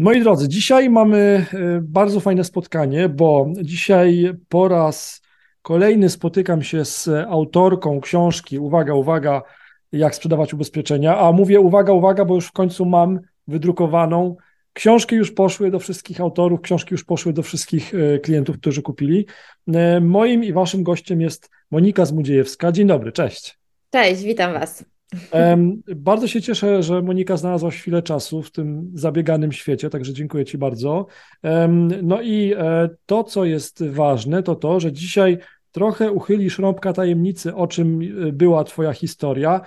Moi drodzy, dzisiaj mamy e, bardzo fajne spotkanie, bo dzisiaj po raz kolejny spotykam się z autorką książki. Uwaga, uwaga, jak sprzedawać ubezpieczenia. A mówię uwaga, uwaga, bo już w końcu mam wydrukowaną. Książki już poszły do wszystkich autorów, książki już poszły do wszystkich e, klientów, którzy kupili. E, moim i waszym gościem jest Monika Zmudziejewska. Dzień dobry, cześć. Cześć, witam was. Bardzo się cieszę, że Monika znalazła chwilę czasu w tym zabieganym świecie, także dziękuję Ci bardzo. No i e, to, co jest ważne, to to, że dzisiaj trochę uchylisz rąbka tajemnicy, o czym e, była Twoja historia e,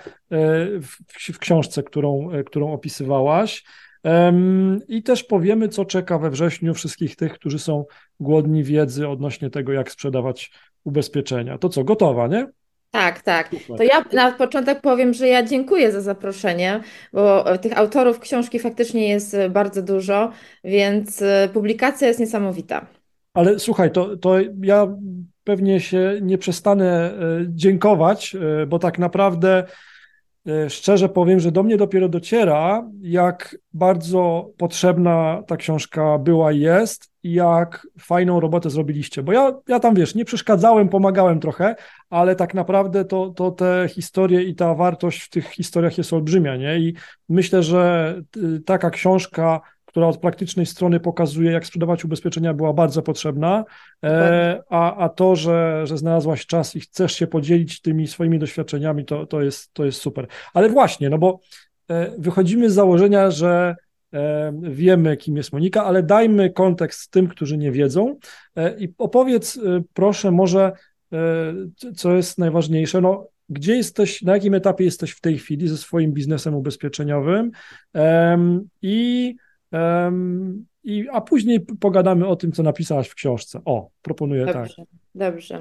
w, książce, którą, którą opisywałaś. I też powiemy, co czeka we wrześniu wszystkich tych, którzy są głodni wiedzy odnośnie tego, jak sprzedawać ubezpieczenia. To co, gotowa, nie? Tak, tak. To ja na początek powiem, że ja dziękuję za zaproszenie, bo tych autorów książki faktycznie jest bardzo dużo, więc e, publikacja jest niesamowita. Ale słuchaj, to, to ja pewnie się nie przestanę e, dziękować, e, bo tak naprawdę E, szczerze powiem, że do mnie dopiero dociera, jak bardzo potrzebna ta książka była i jest jak fajną robotę zrobiliście. Bo ja, ja tam, wiesz, nie przeszkadzałem, pomagałem trochę, ale tak naprawdę to, to te historie i ta wartość w tych historiach jest olbrzymia, nie? I myślę, że y, taka książka która od praktycznej strony pokazuje, jak sprzedawać ubezpieczenia, była bardzo potrzebna, e, a, a to, że, że znalazłaś czas i chcesz się podzielić tymi swoimi doświadczeniami, to, to, jest, to jest super. Ale właśnie, no bo e, wychodzimy z założenia, że e, wiemy, kim jest Monika, ale dajmy kontekst tym, którzy nie wiedzą. I opowiedz proszę może, co jest najważniejsze, no gdzie jesteś, na jakim etapie jesteś w tej chwili ze swoim biznesem ubezpieczeniowym? I i, a później pogadamy o tym, co napisałaś w książce. O, proponuję dobrze, tak. Dobrze.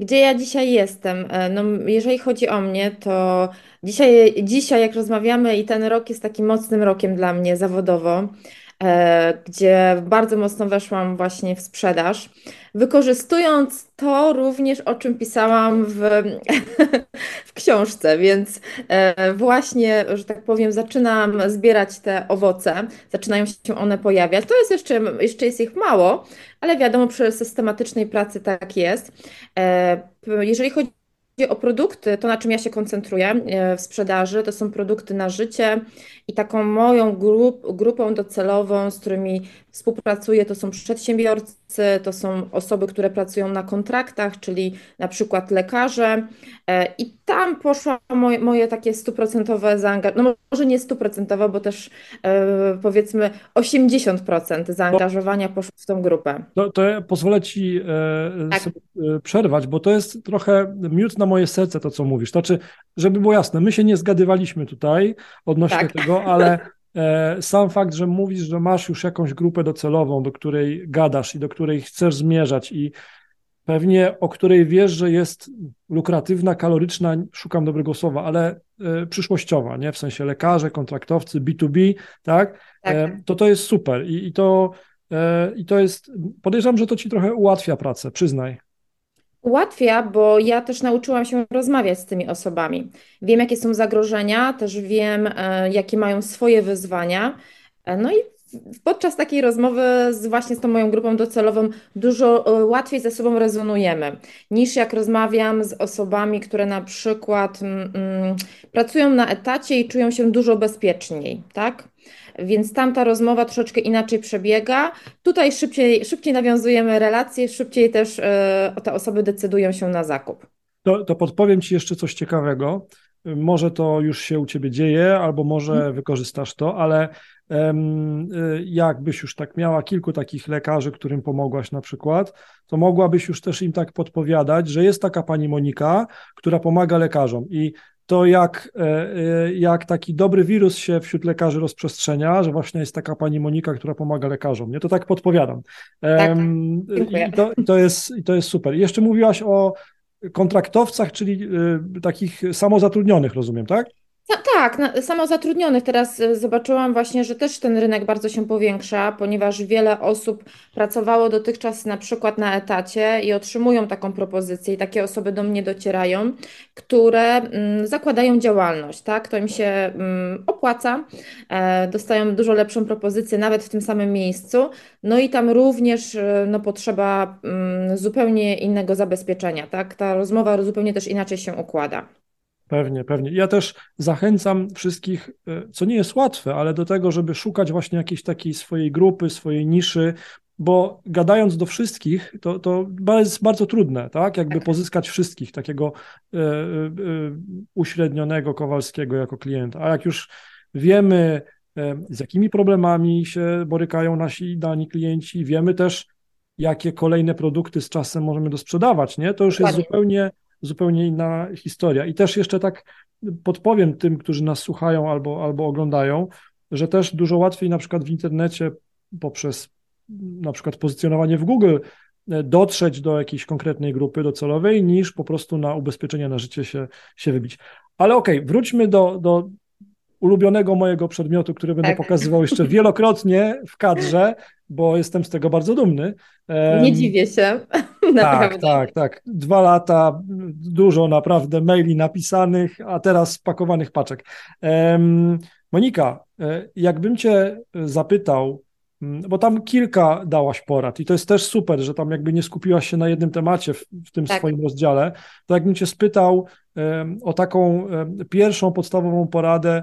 Gdzie ja dzisiaj jestem? E, no, jeżeli chodzi o mnie, to dzisiaj, dzisiaj, jak rozmawiamy, i ten rok jest takim mocnym rokiem dla mnie zawodowo. E, gdzie bardzo mocno weszłam właśnie w sprzedaż, wykorzystując to również, o czym pisałam w, w książce, więc e, właśnie, że tak powiem, zaczynam zbierać te owoce, zaczynają się one pojawiać. To jest jeszcze, jeszcze jest ich mało, ale wiadomo, przy systematycznej pracy tak jest. E, jeżeli chodzi o produkty, to na czym ja się koncentruję e, w sprzedaży, to są produkty na życie i taką moją grup, grupą docelową, z którymi współpracuję, to są przedsiębiorcy, to są osoby, które pracują na kontraktach, czyli na przykład lekarze e, i tam poszło moje, moje takie stuprocentowe zaangażowanie, no może nie stuprocentowe, bo też e, powiedzmy 80% zaangażowania poszło w tą grupę. To, to ja pozwolę Ci tak. przerwać, bo to jest trochę miód na moje serce to, co mówisz. Znaczy, żeby było jasne, my się nie zgadywaliśmy tutaj odnośnie tak. tego, ale e, sam fakt, że mówisz, że masz już jakąś grupę docelową, do której gadasz i do której chcesz zmierzać i pewnie o której wiesz, że jest lukratywna, kaloryczna, szukam dobrego słowa, ale e, przyszłościowa, nie? W sensie lekarze, kontraktowcy, B2B, tak? tak. E, to to jest super i, i to e, i to jest, podejrzewam, że to ci trochę ułatwia pracę, przyznaj. Ułatwia, bo ja też nauczyłam się rozmawiać z tymi osobami. Wiem, jakie są zagrożenia, też wiem, e, jakie mają swoje wyzwania. E, no i podczas takiej rozmowy z, właśnie z tą moją grupą docelową dużo e, łatwiej ze sobą rezonujemy, niż jak rozmawiam z osobami, które na przykład mm, mm pracują na etacie i czują się dużo bezpieczniej, tak? Więc tam ta rozmowa troszeczkę inaczej przebiega. Tutaj szybciej, szybciej nawiązujemy relacje, szybciej też e, te osoby decydują się na zakup. To, to podpowiem Ci jeszcze coś ciekawego. Może to już się u Ciebie dzieje, albo może hmm. wykorzystasz to, ale um, jakbyś już tak miała kilku takich lekarzy, którym pomogłaś na przykład, to mogłabyś już też im tak podpowiadać, że jest taka pani Monika, która pomaga lekarzom i to jak, e, e, jak taki dobry wirus się wśród lekarzy rozprzestrzenia, że właśnie jest taka pani Monika, która pomaga lekarzom. Nie to tak podpowiadam. Tak, I to, to, jest, to jest super. I jeszcze mówiłaś o kontraktowcach, czyli y, takich samozatrudnionych, rozumiem, tak? Tak, na, samozatrudnionych. Teraz e, zobaczyłam właśnie, że też ten rynek bardzo się powiększa, ponieważ wiele osób pracowało dotychczas na przykład na etacie i otrzymują taką propozycję i takie osoby do mnie docierają, które mm, zakładają działalność, tak? To im się mm, opłaca, e, dostają dużo lepszą propozycję nawet w tym samym miejscu, no i tam również e, no, potrzeba mm, zupełnie innego zabezpieczenia, tak? Ta rozmowa zupełnie też inaczej się układa. Pewnie, pewnie. Ja też zachęcam wszystkich, e, co nie jest łatwe, ale do tego, żeby szukać właśnie jakiejś takiej swojej grupy, swojej niszy, bo gadając do wszystkich, to, to jest bardzo trudne, tak? Jakby tak. pozyskać wszystkich, takiego e, e, uśrednionego Kowalskiego jako klienta. A jak już wiemy, e, z jakimi problemami się borykają nasi dani klienci, wiemy też, jakie kolejne produkty z czasem możemy dosprzedawać, nie? To już jest zupełnie zupełnie inna historia. I też jeszcze tak podpowiem tym, którzy nas słuchają albo, albo oglądają, że też dużo łatwiej na przykład w internecie poprzez na przykład pozycjonowanie w Google e, dotrzeć do jakiejś konkretnej grupy docelowej, niż po prostu na ubezpieczenia na życie się, się wybić. Ale okej, okay, wróćmy do, do ulubionego mojego przedmiotu, który będę tak. pokazywał jeszcze wielokrotnie w kadrze, bo jestem z tego bardzo dumny. Nie dziwię się. Tak, tak, tak. Dwa lata, dużo naprawdę maili napisanych, a teraz pakowanych paczek. Monika, e, jakbym Cię zapytał, bo tam kilka dałaś porad i to jest też super, że tam jakby nie skupiłaś się na jednym temacie w, w tym tak. swoim rozdziale, to jakbym Cię spytał o taką pierwszą podstawową poradę,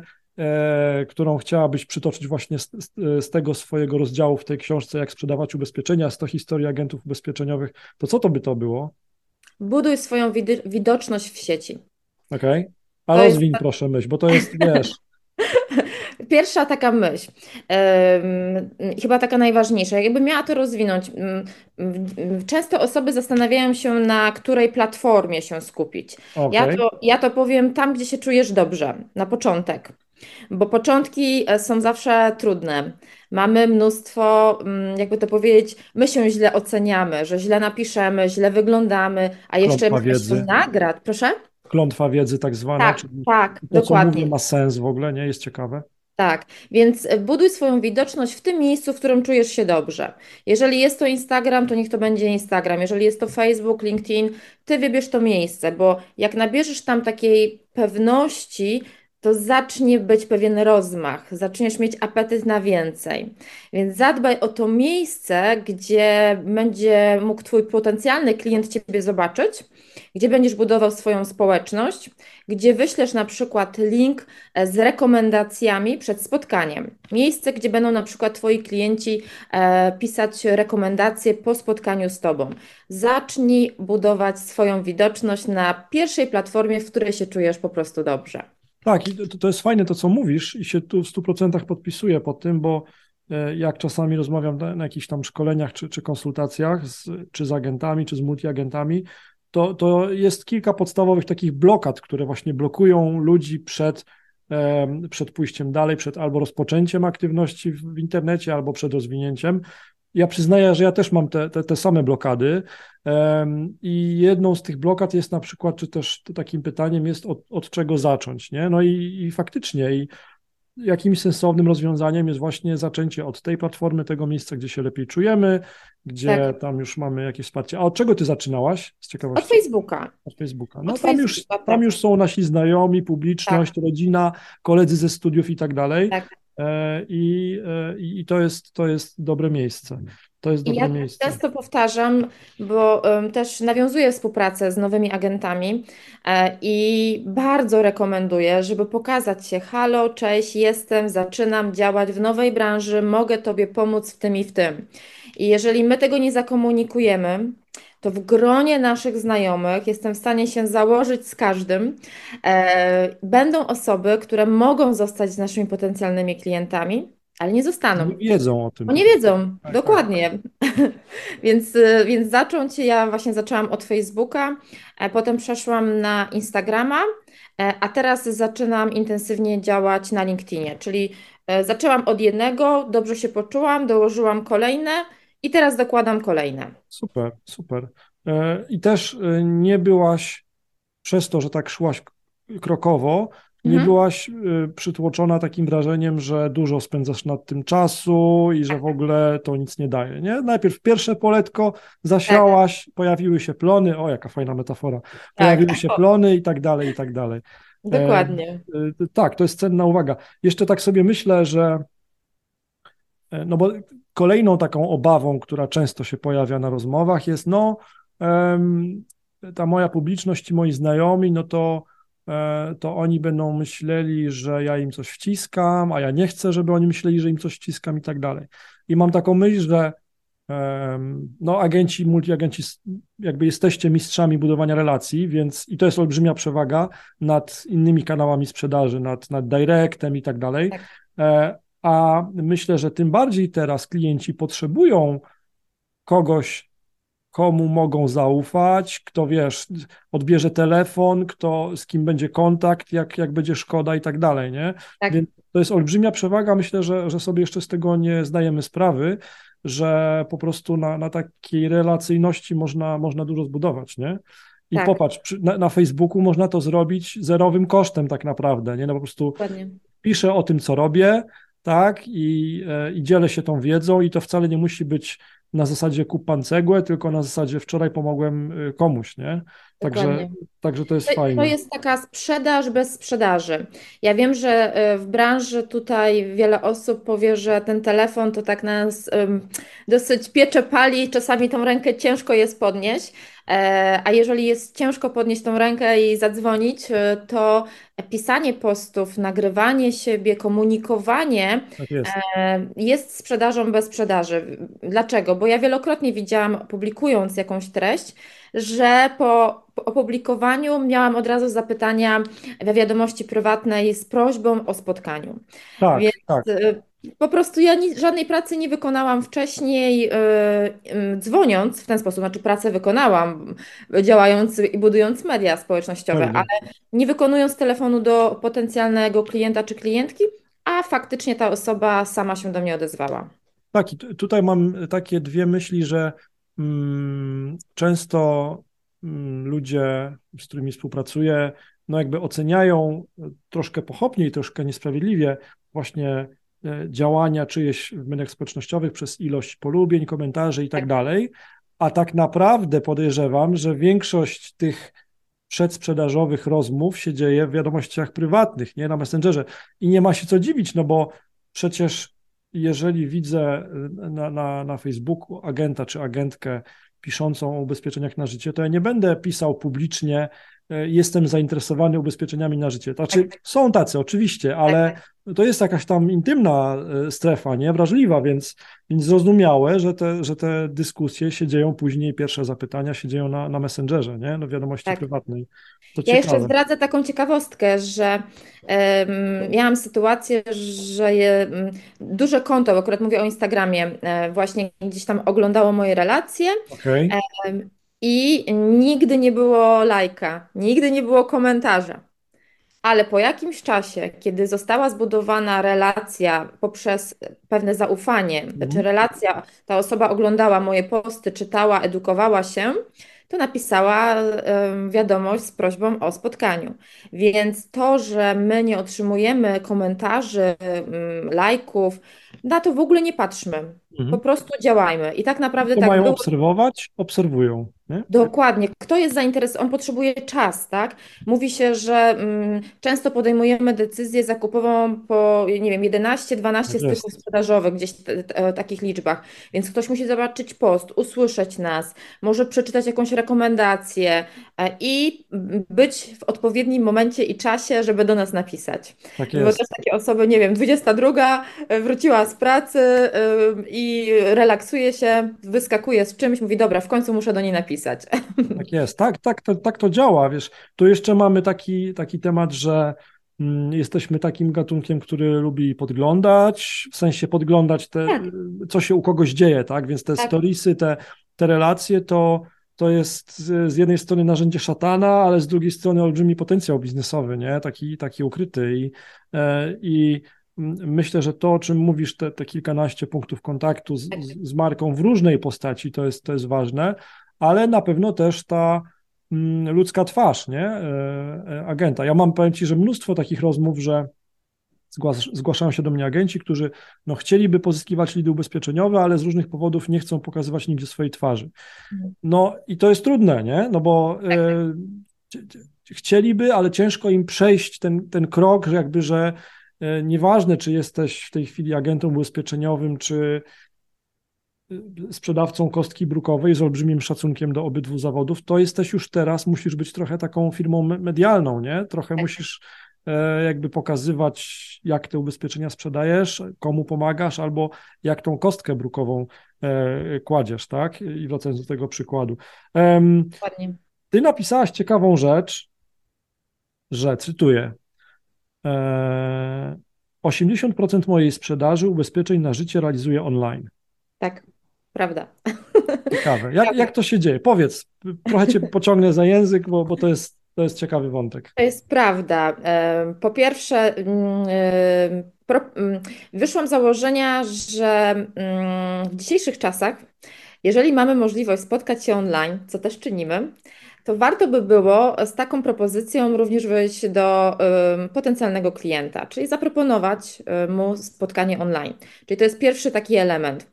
którą chciałabyś przytoczyć właśnie z, z, tego swojego rozdziału w tej książce, jak sprzedawać ubezpieczenia, 100 historii agentów ubezpieczeniowych, to co to by to było? Buduj swoją widoczność w sieci. Okej, okay. a to rozwiń jest... proszę myśl, bo to jest, wiesz... Pierwsza taka myśl, chyba taka najważniejsza, jakby miała to rozwinąć. Często osoby zastanawiają się, na której platformie się skupić. Okay. Ja, to, ja to powiem tam, gdzie się czujesz dobrze, na początek. Bo początki e, są zawsze trudne. Mamy mnóstwo, mm, jakby to powiedzieć, my się źle oceniamy, że źle napiszemy, źle wyglądamy, a jeszcze wiedzy. nagrad, proszę? Klątwa wiedzy tak zwana, tak, czyli tak, to, dokładnie. co mówię, ma sens w ogóle, nie? Jest ciekawe. Tak, więc e, buduj swoją widoczność w tym miejscu, w którym czujesz się dobrze. Jeżeli jest to Instagram, to niech to będzie Instagram. Jeżeli jest to Facebook, LinkedIn, ty wybierz to miejsce, bo jak nabierzesz tam takiej pewności, to zacznie być pewien rozmach, zaczniesz mieć apetyt na więcej. Więc zadbaj o to miejsce, gdzie będzie mógł Twój potencjalny klient Ciebie zobaczyć, gdzie będziesz budował swoją społeczność, gdzie wyślesz na przykład link e, z rekomendacjami przed spotkaniem. Miejsce, gdzie będą na przykład Twoi klienci e, pisać rekomendacje po spotkaniu z Tobą. Zacznij budować swoją widoczność na pierwszej platformie, w której się czujesz po prostu dobrze. Tak, to, to jest fajne to, co mówisz i się tu w 100% podpisuję pod tym, bo e, jak czasami rozmawiam na, na jakichś tam szkoleniach czy, czy konsultacjach, z, czy z agentami, czy z multiagentami, to, to jest kilka podstawowych takich blokad, które właśnie blokują ludzi przed, przed pójściem dalej, przed albo rozpoczęciem aktywności w, w internecie, albo przed rozwinięciem. Ja przyznaję, że ja też mam te, te, te same blokady i jedną z tych blokad jest na przykład, czy też takim pytaniem jest od, od czego zacząć, nie? No i, i faktycznie i jakimś sensownym rozwiązaniem jest właśnie zaczęcie od tej platformy, tego miejsca, gdzie się lepiej czujemy, gdzie tak. tam już mamy jakieś wsparcie. A od czego ty zaczynałaś z ciekawości? Od Facebooka. Od Facebooka. No od tam, Facebooka, już, tak. tam już są nasi znajomi, publiczność, tak. rodzina, koledzy ze studiów i tak dalej. Tak. E, I, e, I to jest, to jest dobre miejsce. To jest dobre ja miejsce. często powtarzam, bo też nawiązuję współpracę z nowymi agentami e, i bardzo rekomenduję, żeby pokazać się, halo, cześć, jestem, zaczynam działać w nowej branży, mogę Tobie pomóc w tym i w tym. I jeżeli my tego nie zakomunikujemy, to w gronie naszych znajomych jestem w stanie się założyć z każdym. E, będą osoby, które mogą zostać z naszymi potencjalnymi klientami, ale nie zostaną. Nie wiedzą o tym. Bo nie wiedzą, tak, tak. dokładnie. Tak. więc, e, więc zacząć, ja właśnie zaczęłam od Facebooka, e, potem przeszłam na Instagrama, e, a teraz zaczynam intensywnie działać na LinkedInie, czyli zaczęłam od jednego, dobrze się poczułam, dołożyłam kolejne i teraz dokładam kolejne. Super, super. I też nie byłaś przez to, że tak szłaś krokowo, nie Mhm. byłaś y, przytłoczona takim wrażeniem, że dużo spędzasz nad tym czasu i że w ogóle to nic nie daje, nie? Najpierw pierwsze poletko zasiałaś, pojawiły się plony, o jaka fajna metafora, pojawiły się O. plony i tak dalej, i tak dalej. Dokładnie. Y, Tak, to jest cenna uwaga. Jeszcze tak sobie myślę, że e, no bo kolejną taką obawą, która często się pojawia na rozmowach jest, no ta moja publiczność i moi znajomi, no to, e, to oni będą myśleli, że ja im coś wciskam, a ja nie chcę, żeby oni myśleli, że im coś wciskam i tak dalej. I mam taką myśl, że no agenci, multiagenci, jakby jesteście mistrzami budowania relacji, więc i to jest olbrzymia przewaga nad innymi kanałami sprzedaży, nad, nad directem i tak dalej. A myślę, że tym bardziej teraz klienci potrzebują kogoś, komu mogą zaufać, kto wiesz, odbierze telefon, kto, z kim będzie kontakt, jak, jak będzie szkoda i tak dalej, nie? Tak. Więc to jest olbrzymia przewaga. Myślę, że, że sobie jeszcze z tego nie zdajemy sprawy, że po prostu na, na takiej relacyjności można, można dużo zbudować, nie? I Tak. popatrz, na, na Facebooku można to zrobić zerowym kosztem tak naprawdę, nie? No po prostu Dokładnie. piszę o tym, co robię, tak, i, e, i dzielę się tą wiedzą i to wcale nie musi być na zasadzie kup pan cegłę, tylko na zasadzie wczoraj pomogłem y, komuś, nie? Także, Dokładnie. także to jest To, fajne. to jest taka sprzedaż bez sprzedaży. Ja wiem, że e, w branży tutaj wiele osób powie, że ten telefon to tak nas em, dosyć piecze pali, czasami tą rękę ciężko jest podnieść, E, a jeżeli jest ciężko podnieść tą rękę i zadzwonić, e, to pisanie postów, nagrywanie siebie, komunikowanie Tak jest. E, Jest sprzedażą bez sprzedaży. Dlaczego? Bo ja wielokrotnie widziałam, publikując jakąś treść, że po opublikowaniu miałam od razu zapytania we wiadomości prywatnej z prośbą o spotkaniu. Tak, Więc tak. e, po prostu ja ni- żadnej pracy nie wykonałam wcześniej, e, em, dzwoniąc w ten sposób, znaczy pracę wykonałam, działając i budując media społecznościowe, Pewnie. ale nie wykonując telefonu do potencjalnego klienta czy klientki, a faktycznie ta osoba sama się do mnie odezwała. Tak, i tu- tutaj mam takie dwie myśli, że często mm, ludzie, z którymi współpracuję, no jakby oceniają troszkę pochopnie i troszkę niesprawiedliwie właśnie e, działania czyjeś w mediach społecznościowych przez ilość polubień, komentarzy i tak Tak. dalej, a tak naprawdę podejrzewam, że większość tych przedsprzedażowych rozmów się dzieje w wiadomościach prywatnych, nie na Messengerze. I nie ma się co dziwić, no bo przecież jeżeli widzę y, na, na, na Facebooku agenta czy agentkę piszącą o ubezpieczeniach na życie, to ja nie będę pisał publicznie, jestem zainteresowany ubezpieczeniami na życie. Znaczy, Tak. są tacy oczywiście, ale Tak, to jest jakaś tam intymna y, strefa, nie? Wrażliwa, więc, więc zrozumiałe, że te, że te dyskusje się dzieją później, pierwsze zapytania się dzieją na, na Messengerze, nie? No wiadomości Tak. prywatnej. To Ja jeszcze ciekawe. zdradzę taką ciekawostkę, że em, miałam sytuację, że je, m, duże konto, bo akurat mówię o Instagramie, e, właśnie gdzieś tam oglądało moje relacje em, i nigdy nie było lajka, nigdy nie było komentarza. Ale po jakimś czasie, kiedy została zbudowana relacja poprzez pewne zaufanie, czy relacja, ta osoba oglądała moje posty, czytała, edukowała się, to napisała wiadomość z prośbą o spotkaniu. Więc to, że my nie otrzymujemy komentarzy, lajków, na to w ogóle nie patrzmy. Po Mhm. prostu działajmy. I tak naprawdę To tak mają było. obserwować, obserwują, nie? Dokładnie. Kto jest zainteresowany? On potrzebuje czas, tak? Mówi się, że mm, często podejmujemy decyzję zakupową po, nie wiem, 11, 12 Tak jest. styków sprzedażowych, gdzieś te- takich liczbach. Więc ktoś musi zobaczyć post, usłyszeć nas, może przeczytać jakąś rekomendację e, i być w odpowiednim momencie i czasie, żeby do nas napisać. Tak Bo jest. też takie osoby, nie wiem, 22 e, wróciła z pracy e, i relaksuje się, wyskakuje z czymś, mówi, dobra, w końcu muszę do niej napisać. Tak jest, tak, tak, to, tak to działa, wiesz. Tu jeszcze mamy taki, taki temat, że mm, jesteśmy takim gatunkiem, który lubi podglądać, w sensie podglądać te, Tak. co się u kogoś dzieje, tak? Więc te Tak. storiesy, te, te relacje to, to jest z, jednej strony narzędzie szatana, ale z drugiej strony olbrzymi potencjał biznesowy, nie? Taki, taki ukryty i, e, i mm, myślę, że to, o czym mówisz, te, te kilkanaście punktów kontaktu z, z, z marką w różnej postaci, to jest, to jest ważne ale na pewno też ta mm, ludzka twarz, nie? Agenta. Ja mam, powiem Ci, że mnóstwo takich rozmów, że zgłaszają się do mnie agenci, którzy no, chcieliby pozyskiwać lidy ubezpieczeniowe, ale z różnych powodów nie chcą pokazywać nigdzie swojej twarzy. Mhm. No i to jest trudne, nie? No bo e, chcieliby, ale ciężko im przejść ten, ten krok, że jakby, że e, nieważne, czy jesteś w tej chwili agentem ubezpieczeniowym, czy e, sprzedawcą kostki brukowej z olbrzymim szacunkiem do obydwu zawodów, to jesteś już teraz, musisz być trochę taką firmą medialną, nie? Trochę tak. musisz E, jakby pokazywać, jak te ubezpieczenia sprzedajesz, komu pomagasz, albo jak tą kostkę brukową e, kładziesz, tak? I wracając do tego przykładu. Dokładnie. Ty napisałaś ciekawą rzecz, że, cytuję, 80% e, mojej sprzedaży ubezpieczeń na życie realizuję online. Tak, prawda. Ciekawe. Jak, jak to się dzieje? Powiedz, trochę cię pociągnę za język, bo, bo to jest to jest ciekawy wątek. To jest prawda. Po pierwsze, mm, mm, wyszłam z założenia, że mm, w dzisiejszych czasach, jeżeli mamy możliwość spotkać się online, co też czynimy, to warto by było z taką propozycją również wyjść do potencjalnego klienta, czyli zaproponować mu spotkanie online. Czyli to jest pierwszy taki element.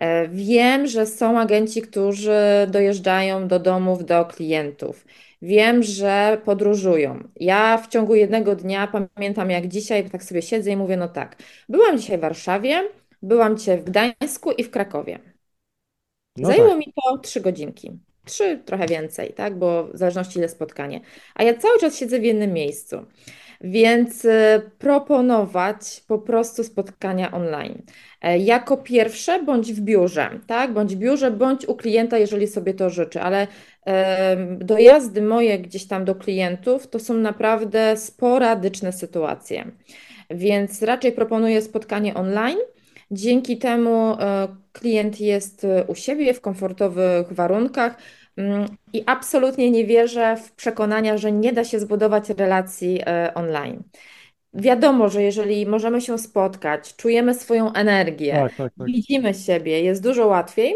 E, wiem, że są agenci, którzy dojeżdżają do domów, do klientów. Wiem, że podróżują. Ja w ciągu jednego dnia pamiętam jak dzisiaj, tak sobie siedzę i mówię, no tak, byłam dzisiaj w Warszawie, byłam dzisiaj w Gdańsku i w Krakowie. No Zajęło tak. mi to trzy godzinki. Trzy, trochę więcej, tak? Bo w zależności ile spotkanie. A ja cały czas siedzę w jednym miejscu. Więc y, proponować po prostu spotkania online. E, jako pierwsze, bądź w biurze, tak? Bądź w biurze, bądź u klienta, jeżeli sobie to życzy, ale dojazdy moje gdzieś tam do klientów to są naprawdę sporadyczne sytuacje. Więc raczej proponuję spotkanie online. Dzięki temu e, klient jest u siebie w komfortowych warunkach i absolutnie nie wierzę w przekonania, że nie da się zbudować relacji e, online. Wiadomo, że jeżeli możemy się spotkać, czujemy swoją energię, tak, tak, tak. widzimy siebie, jest dużo łatwiej.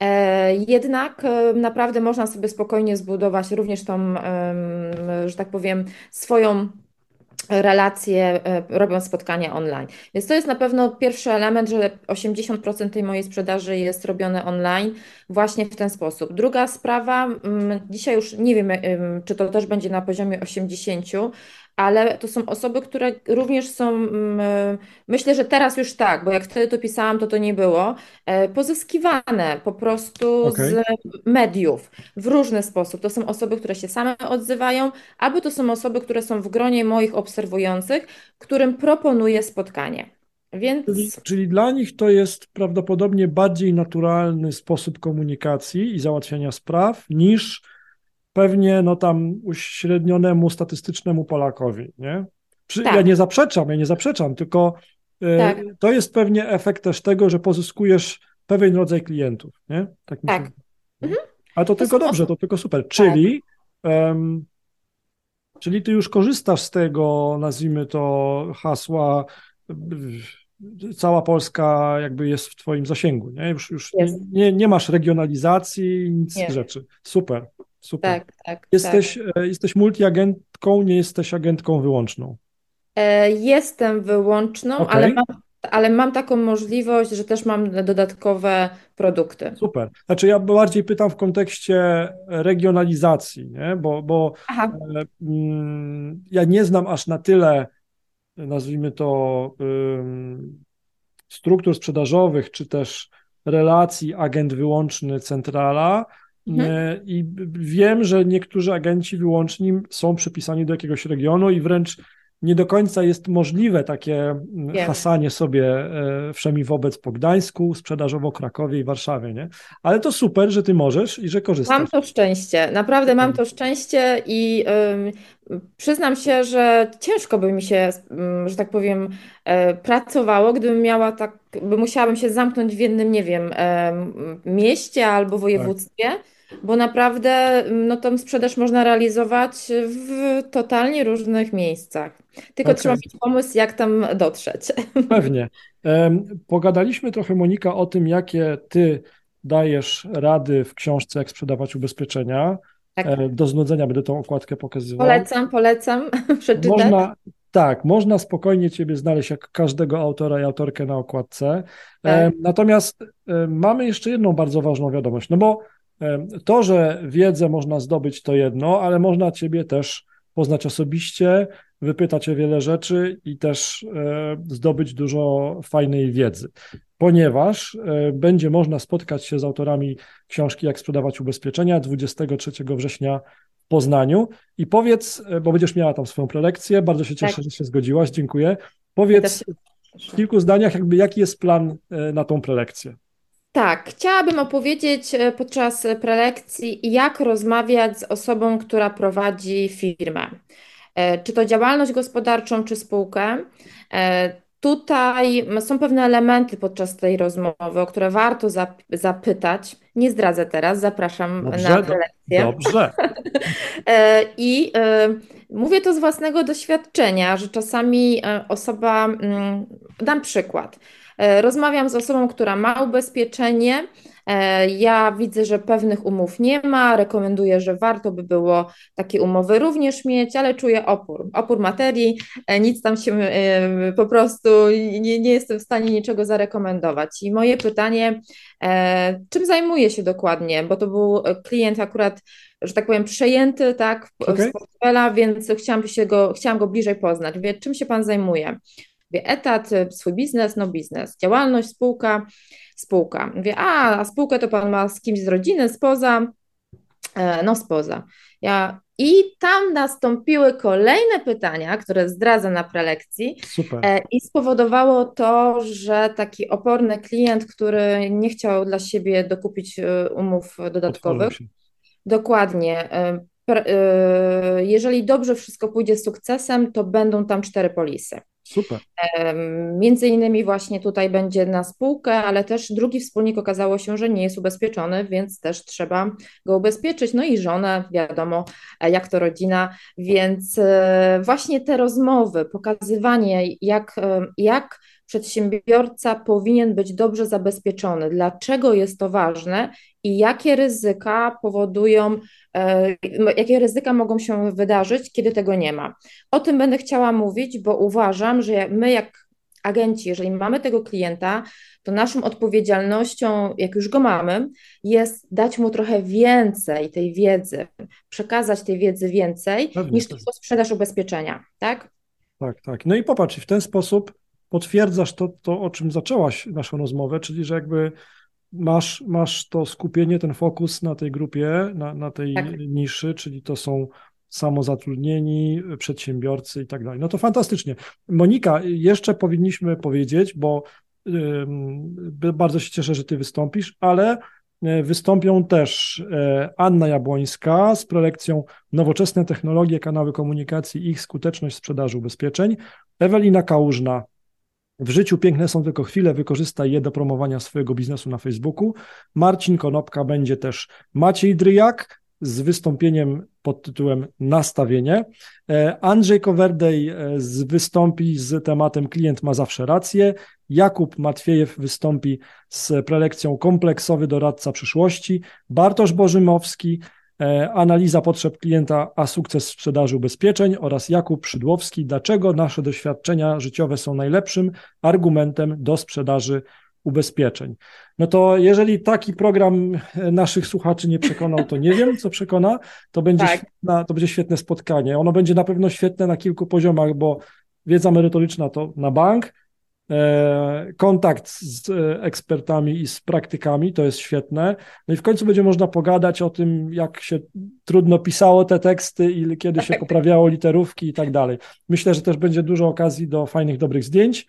E, jednak e, naprawdę można sobie spokojnie zbudować również tą, że tak powiem, swoją relacje, e, robią spotkania online. Więc to jest na pewno pierwszy element, że 80% tej mojej sprzedaży jest robione online właśnie w ten sposób. Druga sprawa, mm, dzisiaj już nie wiem, czy to też będzie na poziomie 80, ale to są osoby, które również są, mm, myślę, że teraz już tak, bo jak wtedy to pisałam, to to nie było, e, pozyskiwane po prostu okay. z mediów w różny sposób. To są osoby, które się same odzywają, albo to są osoby, które są w gronie moich obserwujących, którym proponuję spotkanie. Więc... Czyli, czyli, dla nich to jest prawdopodobnie bardziej naturalny sposób komunikacji i załatwiania spraw niż pewnie no tam uśrednionemu statystycznemu Polakowi, nie? Przy, tak. Ja nie zaprzeczam, ja nie zaprzeczam, tylko y, tak. to jest pewnie efekt też tego, że pozyskujesz pewien rodzaj klientów, nie? Tak. tak. Mhm. Ale to, to tylko dobrze, to tylko super. Czyli, um, czyli ty już korzystasz z tego, nazwijmy to hasła, cała Polska jakby jest w twoim zasięgu, nie? Już, już nie, nie, nie, masz regionalizacji, nic z rzeczy. Super. Super. Tak, tak. Jesteś, tak. Jesteś multiagentką, nie jesteś agentką wyłączną. E, jestem wyłączną, okay. ale, mam, ale mam taką możliwość, że też mam dodatkowe produkty. Super. Znaczy ja bardziej pytam w kontekście regionalizacji, nie? bo, bo e, mm, ja nie znam aż na tyle, nazwijmy to, struktur sprzedażowych, czy też relacji agent wyłączny centrala, Mhm. I wiem, że niektórzy agenci wyłączni są przypisani do jakiegoś regionu i wręcz nie do końca jest możliwe takie wiem. hasanie sobie e, wszemi wobec po Gdańsku, sprzedażowo Krakowie i Warszawie, nie? Ale to super, że ty możesz i że korzystasz. Mam to szczęście, naprawdę mam to szczęście i przyznam się, że ciężko by mi się, że tak powiem, e, pracowało, gdybym miała tak, by musiałabym się zamknąć w jednym, nie wiem, mieście albo województwie. Tak bo naprawdę mm, no, tą sprzedaż można realizować w totalnie różnych miejscach. Tylko okay. trzeba mieć pomysł, jak tam dotrzeć. Pewnie. Pogadaliśmy trochę, Monika, o tym, jakie ty dajesz rady w książce Jak sprzedawać ubezpieczenia. Tak. E, do znudzenia będę tą okładkę pokazywał. Polecam, polecam przeczytać. Można, tak, można spokojnie Ciebie znaleźć jak każdego autora i autorkę na okładce. Tak. Natomiast mamy jeszcze jedną bardzo ważną wiadomość, no bo to, że wiedzę można zdobyć, to jedno, ale można Ciebie też poznać osobiście, wypytać o wiele rzeczy i też e, zdobyć dużo fajnej wiedzy, ponieważ e, będzie można spotkać się z autorami książki Jak sprzedawać ubezpieczenia 23 września w Poznaniu. I powiedz, e, bo będziesz miała tam swoją prelekcję, bardzo się cieszę, tak. że się zgodziłaś, dziękuję. Powiedz w kilku zdaniach, jakby jaki jest plan na tą prelekcję. Tak, chciałabym opowiedzieć podczas prelekcji, jak rozmawiać z osobą, która prowadzi firmę. E, czy to działalność gospodarczą, czy spółkę. E, tutaj są pewne elementy podczas tej rozmowy, o które warto zapytać. Nie zdradzę teraz, zapraszam dobrze, na prelekcję. Dobrze. E, I mówię to z własnego doświadczenia, że czasami osoba, mm, dam przykład, rozmawiam z osobą, która ma ubezpieczenie, E, ja widzę, że pewnych umów nie ma, rekomenduję, że warto by było takie umowy również mieć, ale czuję opór, opór materii, e, nic tam się e, po prostu nie, nie jestem w stanie niczego zarekomendować. I moje pytanie, czym zajmuje się dokładnie, bo to był klient akurat, że tak powiem, przejęty tak, okay. z portfela, więc chciałam, się go, chciałam go bliżej poznać. Wie, czym się Pan zajmuje? Wie, etat, swój biznes, no biznes, działalność, spółka spółka. Mówię, a, a spółkę to pan ma z kimś z rodziny, spoza? E, no spoza. Ja, I tam nastąpiły kolejne pytania, które zdradzę na prelekcji. Super. E, I spowodowało to, że taki oporny klient, który nie chciał dla siebie dokupić e, umów dodatkowych, dokładnie. Jeżeli dobrze wszystko pójdzie z sukcesem, to będą tam cztery polisy. Super. Między innymi właśnie tutaj będzie na spółkę, ale też drugi wspólnik okazało się, że nie jest ubezpieczony, więc też trzeba go ubezpieczyć. No i żonę, wiadomo, e, jak to rodzina, więc e, właśnie te rozmowy, pokazywanie, jak, e, jak przedsiębiorca powinien być dobrze zabezpieczony, dlaczego jest to ważne i jakie ryzyka powodują, e, jakie ryzyka mogą się wydarzyć, kiedy tego nie ma. O tym będę chciała mówić, bo uważam, że my, jak agenci, jeżeli mamy tego klienta, to naszą odpowiedzialnością, jak już go mamy, jest dać mu trochę więcej tej wiedzy, przekazać tej wiedzy więcej Pewnie, niż tylko sprzedaż ubezpieczenia, tak? Tak, tak. No i popatrz, w ten sposób potwierdzasz to, to, o czym zaczęłaś naszą rozmowę, czyli że jakby masz, masz to skupienie, ten fokus na tej grupie, na, na tej tak. niszy, czyli to są samozatrudnieni, przedsiębiorcy i tak dalej. No to fantastycznie. Monika, jeszcze powinniśmy powiedzieć, bo yy, bardzo się cieszę, że ty wystąpisz, ale e, wystąpią też e, Anna Jabłońska z prelekcją Nowoczesne technologie, kanały komunikacji i ich skuteczność sprzedaży ubezpieczeń, Ewelina Kałużna w życiu piękne są tylko chwile, wykorzystaj je do promowania swojego biznesu na Facebooku. Marcin Konopka będzie też Maciej Dryjak z wystąpieniem pod tytułem Nastawienie. E, Andrzej Kowerdej e, wystąpi z tematem Klient ma zawsze rację. Jakub Matwiejew wystąpi z prelekcją Kompleksowy doradca przyszłości. Bartosz Bożymowski analiza potrzeb klienta, a sukces sprzedaży ubezpieczeń oraz Jakub Szydłowski, dlaczego nasze doświadczenia życiowe są najlepszym argumentem do sprzedaży ubezpieczeń. No to jeżeli taki program naszych słuchaczy nie przekonał, to nie wiem, co przekona. To będzie, tak. świetna, to będzie świetne spotkanie. Ono będzie na pewno świetne na kilku poziomach, bo wiedza merytoryczna to na bank, E, kontakt z e, ekspertami i z praktykami, to jest świetne. No i w końcu będzie można pogadać o tym, jak się trudno pisało te teksty i kiedy się tak. poprawiało literówki i tak dalej. Myślę, że też będzie dużo okazji do fajnych, dobrych zdjęć.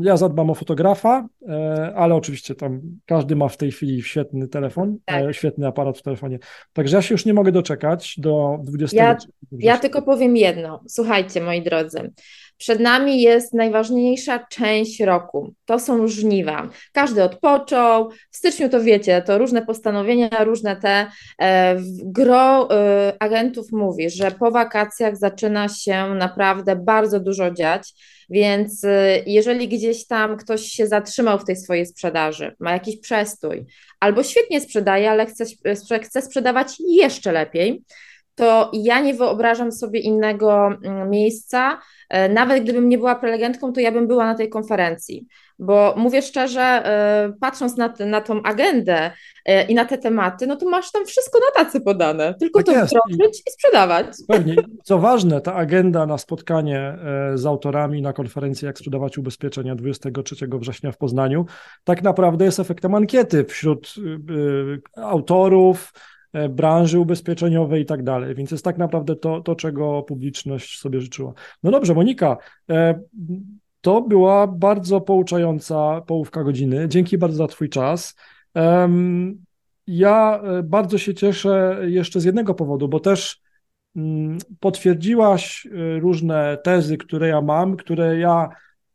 Ja zadbam o fotografa, e, ale oczywiście tam każdy ma w tej chwili świetny telefon, tak. świetny aparat w telefonie. Także ja się już nie mogę doczekać do 20. Ja, ja tylko powiem jedno. Słuchajcie, moi drodzy. Przed nami jest najważniejsza część roku. To są żniwa. Każdy odpoczął. W styczniu to wiecie, to różne postanowienia, różne te. E, gro e, agentów mówi, że po wakacjach zaczyna się naprawdę bardzo dużo dziać. Więc y, jeżeli gdzieś tam ktoś się zatrzymał w tej swojej sprzedaży, ma jakiś przestój, albo świetnie sprzedaje, ale chce, chce sprzedawać jeszcze lepiej, to ja nie wyobrażam sobie innego mm, miejsca. E, nawet gdybym nie była prelegentką, to ja bym była na tej konferencji. Bo mówię szczerze, e, patrząc na, na tą agendę e, i na te tematy, no to masz tam wszystko na tacy podane. Tylko tak to jest. wdrożyć i sprzedawać. Pewnie. Co ważne, ta agenda na spotkanie z autorami na konferencji Jak sprzedawać ubezpieczenia 23 września w Poznaniu, tak naprawdę jest efektem ankiety wśród autorów, E, branży ubezpieczeniowej i tak dalej. Więc jest tak naprawdę to, to, czego publiczność sobie życzyła. No dobrze, Monika, e, to była bardzo pouczająca połówka godziny. Dzięki bardzo za Twój czas. Ja e, bardzo się cieszę jeszcze z jednego powodu, bo też mm, potwierdziłaś różne tezy, które ja mam, które ja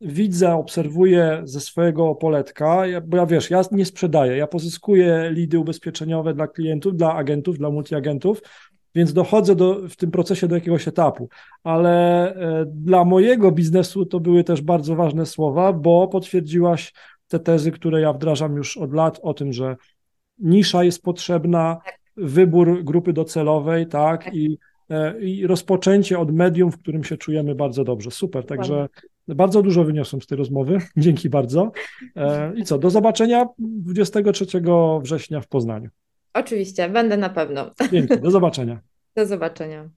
widzę, obserwuję ze swojego poletka, bo ja wiesz, ja nie sprzedaję, ja pozyskuję lidy ubezpieczeniowe dla klientów, dla agentów, dla multiagentów, więc dochodzę do, w tym procesie do jakiegoś etapu. Ale e, dla mojego biznesu to były też bardzo ważne słowa, bo potwierdziłaś te tezy, które ja wdrażam już od lat o tym, że nisza jest potrzebna, wybór grupy docelowej, tak, tak. i E, i rozpoczęcie od medium, w którym się czujemy bardzo dobrze. Super, także bardzo dużo wyniosłem z tej rozmowy. Dzięki bardzo. E, I co, do zobaczenia 23 września w Poznaniu. Oczywiście, będę na pewno. Dzięki, do zobaczenia. Do zobaczenia.